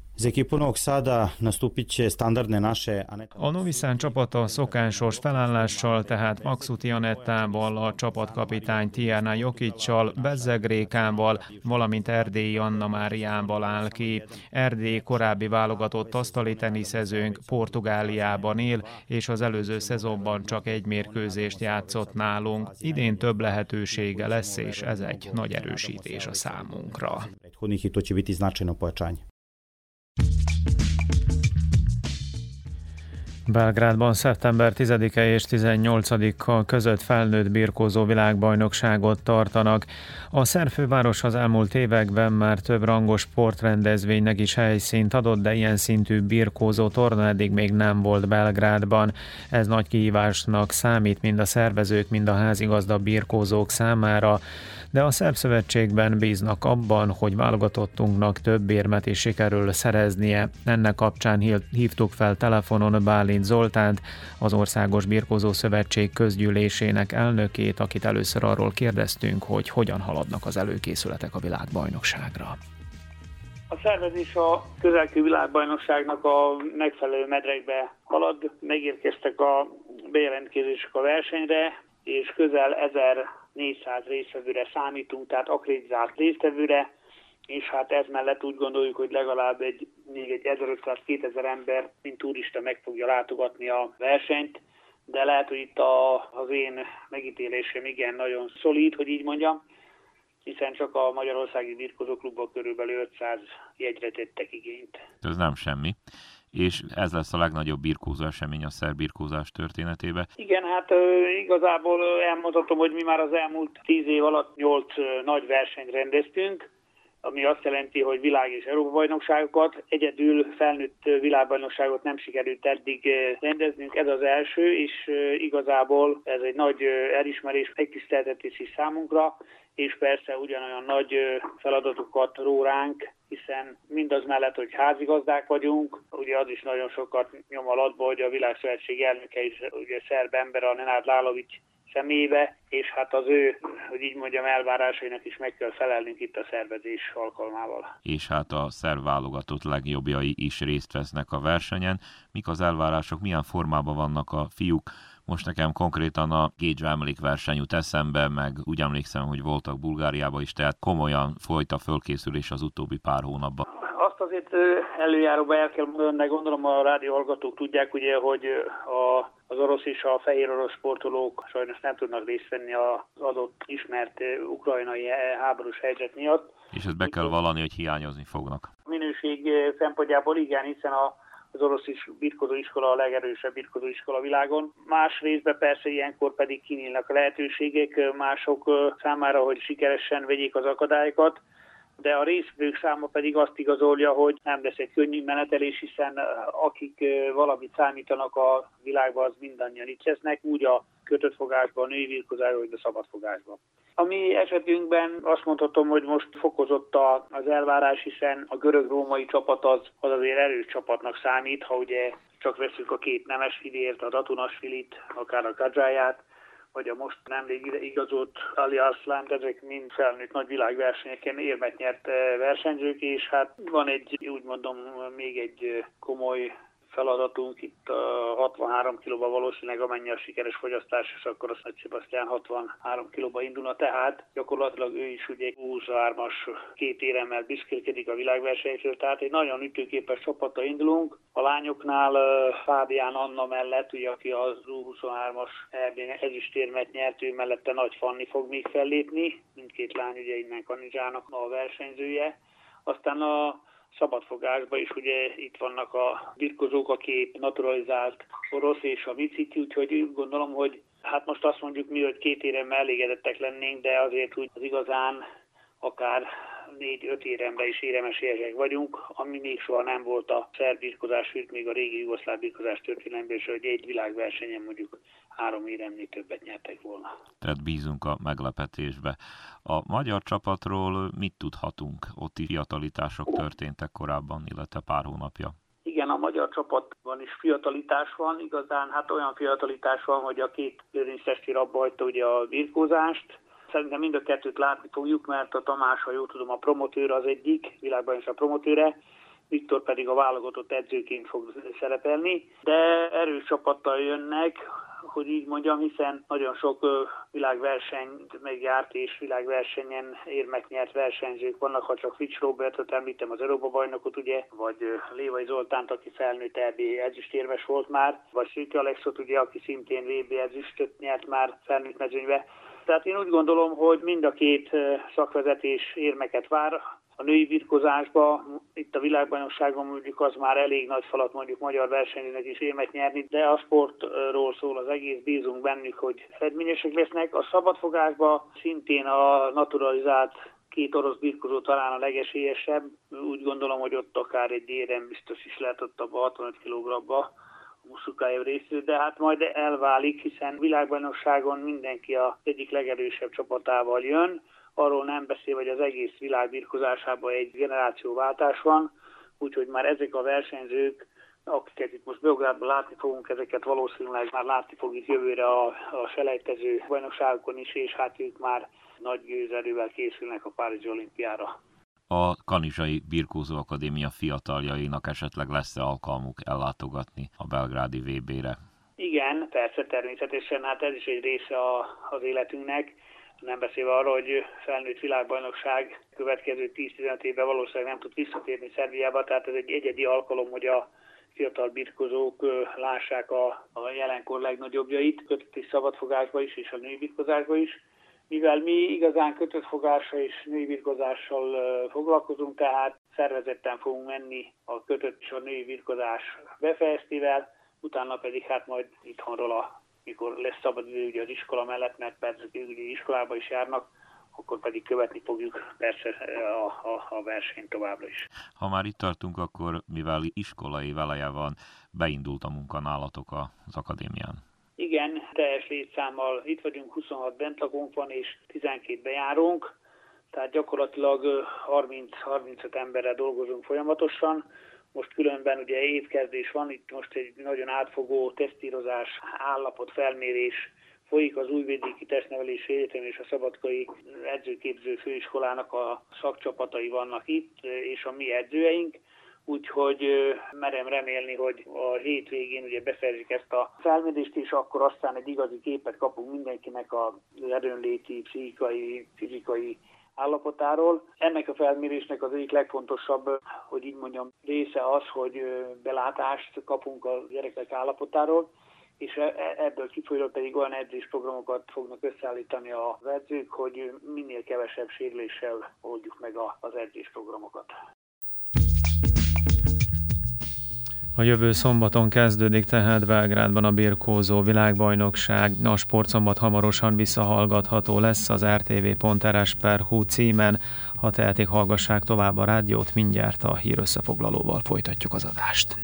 A Noviszán csapata szokásos felállással, tehát Maxuti Anettával, a csapatkapitány Tiana Jokicsal, Bezzegrékával, valamint Erdélyi Anna Máriával áll ki. Erdély korábbi válogatott asztali teniszezőnk Portugáliában él, és az előző szezonban csak egy mérkőzést játszott nálunk. Idén több lehetősége lesz, és ez egy nagy erősítés a számunkra. Belgrádban szeptember 10-e és 18-a között felnőtt birkózó világbajnokságot tartanak. A szerfőváros az elmúlt években már több rangos sportrendezvénynek is helyszínt adott, de ilyen szintű birkózó torna eddig még nem volt Belgrádban. Ez nagy kihívásnak számít mind a szervezők, mind a házigazda birkózók számára de a Szerb Szövetségben bíznak abban, hogy válogatottunknak több érmet is sikerül szereznie. Ennek kapcsán hívtuk fel telefonon Bálint Zoltánt, az Országos Birkózó Szövetség közgyűlésének elnökét, akit először arról kérdeztünk, hogy hogyan haladnak az előkészületek a világbajnokságra. A szervezés a közelkő világbajnokságnak a megfelelő medrekbe halad. Megérkeztek a bejelentkezések a versenyre, és közel ezer 400 résztvevőre számítunk, tehát akreditált résztvevőre, és hát ez mellett úgy gondoljuk, hogy legalább egy, még egy 1500-2000 ember, mint turista meg fogja látogatni a versenyt, de lehet, hogy itt a, az én megítélésem igen nagyon szolíd, hogy így mondjam, hiszen csak a Magyarországi Birkozó Klubban körülbelül 500 jegyre tettek igényt. Ez nem semmi. És ez lesz a legnagyobb birkózó esemény a szerb birkózás történetében. Igen, hát igazából elmondhatom, hogy mi már az elmúlt tíz év alatt nyolc nagy versenyt rendeztünk, ami azt jelenti, hogy világ és Európa bajnokságokat, egyedül felnőtt világbajnokságot nem sikerült eddig rendeznünk, ez az első, és igazából ez egy nagy elismerés, megtiszteltetés is számunkra, és persze ugyanolyan nagy feladatokat ró ránk, hiszen mindaz mellett, hogy házigazdák vagyunk, ugye az is nagyon sokat nyom alatba, hogy a Világszövetség elnöke is ugye szerb ember, a Nenad Lálovics személybe, és hát az ő, hogy így mondjam, elvárásainak is meg kell felelnünk itt a szervezés alkalmával. És hát a szerv válogatott legjobbjai is részt vesznek a versenyen. Mik az elvárások, milyen formában vannak a fiúk? Most nekem konkrétan a Gage emlékverseny jut eszembe, meg úgy emlékszem, hogy voltak Bulgáriába is, tehát komolyan folyt a fölkészülés az utóbbi pár hónapban. Azt azért előjáróba el kell mondani, gondolom a rádió hallgatók tudják, ugye, hogy a az orosz és a fehér orosz sportolók sajnos nem tudnak részt venni az adott ismert ukrajnai háborús helyzet miatt. És ezt be kell vallani, hogy hiányozni fognak. Minőség szempontjából igen, hiszen a az orosz is birkozóiskola a legerősebb birkozóiskola a világon. Más részben persze ilyenkor pedig kinyílnak a lehetőségek mások számára, hogy sikeresen vegyék az akadályokat de a részvők száma pedig azt igazolja, hogy nem lesz egy könnyű menetelés, hiszen akik valamit számítanak a világban, az mindannyian itt lesznek, úgy a kötött fogásban, a női virkozásban, vagy a szabadfogásban. A mi esetünkben azt mondhatom, hogy most fokozott az elvárás, hiszen a görög-római csapat az, az azért erős csapatnak számít, ha ugye csak veszünk a két nemes filért, a Datunasfilit, akár a Kadzsáját, vagy a most nemrég igazolt Ali Arslan, ezek mind felnőtt nagy világversenyeken érmet nyert eh, versenyzők, és hát van egy, úgy mondom, még egy eh, komoly feladatunk itt a 63 kilóba valószínűleg amennyi a sikeres fogyasztás, és akkor azt Nagy Sebastian 63 kilóba indulna, tehát gyakorlatilag ő is ugye 23-as két éremmel büszkélkedik a világversenyről, tehát egy nagyon ütőképes csapata indulunk. A lányoknál Fábián Anna mellett, ugye, aki az U23-as ezüstérmet nyert, ő mellette Nagy Fanni fog még fellépni, mindkét lány ugye innen Kanizsának a versenyzője. Aztán a szabadfogásban is ugye itt vannak a birkozók, aki naturalizált orosz és a viciti, úgyhogy gondolom, hogy hát most azt mondjuk mi, hogy két éremmel elégedettek lennénk, de azért úgy az igazán akár négy-öt éremre is éremességek vagyunk, ami még soha nem volt a szerb birkozás, még a régi jugoszláv birkozás történelemben is, hogy egy világversenyen mondjuk három éremnél többet nyertek volna. Tehát bízunk a meglepetésbe. A magyar csapatról mit tudhatunk? Ott is fiatalitások történtek korábban, illetve pár hónapja. Igen, a magyar csapatban is fiatalitás van, igazán hát olyan fiatalitás van, hogy a két lőrinctestér abba hagyta ugye a birkózást, Szerintem mind a kettőt látni fogjuk, mert a Tamás, ha jól tudom, a promotőr az egyik, világban is a promotőre, Viktor pedig a válogatott edzőként fog szerepelni, de erős csapattal jönnek, hogy így mondjam, hiszen nagyon sok világversenyt megjárt és világversenyen érmek nyert versenyzők vannak, ha csak Fitch Robertot említem, az Európa bajnokot ugye, vagy Lévai Zoltánt, aki felnőtt EB ezüstérmes volt már, vagy Szűke Alexot ugye, aki szintén VB ezüstöt nyert már felnőtt mezőnybe. Tehát én úgy gondolom, hogy mind a két szakvezetés érmeket vár, a női birkozásba, itt a világbajnokságon mondjuk az már elég nagy falat mondjuk magyar versenyzőnek is érmet nyerni, de a sportról szól az egész, bízunk bennük, hogy eredményesek lesznek. A szabadfogásba szintén a naturalizált két orosz birkozó talán a legesélyesebb. Úgy gondolom, hogy ott akár egy érem biztos is lehet ott abba 65 kg Muszukájev részéről, de hát majd elválik, hiszen világbajnokságon mindenki az egyik legerősebb csapatával jön, arról nem beszél, hogy az egész világ birkozásában egy generációváltás van, úgyhogy már ezek a versenyzők, akiket itt most Beográdban látni fogunk, ezeket valószínűleg már látni fogjuk jövőre a, a selejtező bajnokságokon is, és hát ők már nagy győzelővel készülnek a Párizsi olimpiára a Kanizsai Birkózó Akadémia fiataljainak esetleg lesz-e alkalmuk ellátogatni a belgrádi VB-re? Igen, persze, természetesen, hát ez is egy része a, az életünknek. Nem beszélve arról, hogy felnőtt világbajnokság következő 10-15 évben valószínűleg nem tud visszatérni Szerbiába, tehát ez egy egyedi alkalom, hogy a fiatal birkozók lássák a, a jelenkor legnagyobbjait, kötött szabadfogásba is, és a női birkozásba is. Mivel mi igazán kötött fogásra és női birkozással foglalkozunk, tehát szervezetten fogunk menni a kötött és a női virkozás befejeztével, utána pedig hát majd itthonról, a, mikor lesz szabad idő ugye az iskola mellett, mert persze ugye iskolába is járnak, akkor pedig követni fogjuk persze a, a, a versenyt továbbra is. Ha már itt tartunk, akkor mivel iskolai veleje van, beindult a munka nálatok az akadémián. Igen, teljes létszámmal itt vagyunk, 26 bentlakónk van és 12 bejárunk, tehát gyakorlatilag 30-35 emberrel dolgozunk folyamatosan. Most különben ugye étkezdés van, itt most egy nagyon átfogó tesztírozás, állapot, felmérés folyik az Újvédéki Testnevelési Egyetem és a Szabadkai Edzőképző Főiskolának a szakcsapatai vannak itt, és a mi edzőeink. Úgyhogy merem remélni, hogy a hétvégén ugye beszerzik ezt a felmérést, és akkor aztán egy igazi képet kapunk mindenkinek az erőnléti, pszichikai, fizikai állapotáról. Ennek a felmérésnek az egyik legfontosabb, hogy így mondjam, része az, hogy belátást kapunk a gyerekek állapotáról, és e, e, ebből kifolyólag pedig olyan edzésprogramokat fognak összeállítani az edzők, hogy minél kevesebb sérüléssel oldjuk meg az edzésprogramokat. A jövő szombaton kezdődik tehát Belgrádban a birkózó világbajnokság. A sportszombat hamarosan visszahallgatható lesz az rtv.rs.hu címen. Ha tehetik, hallgassák tovább a rádiót, mindjárt a hír összefoglalóval folytatjuk az adást.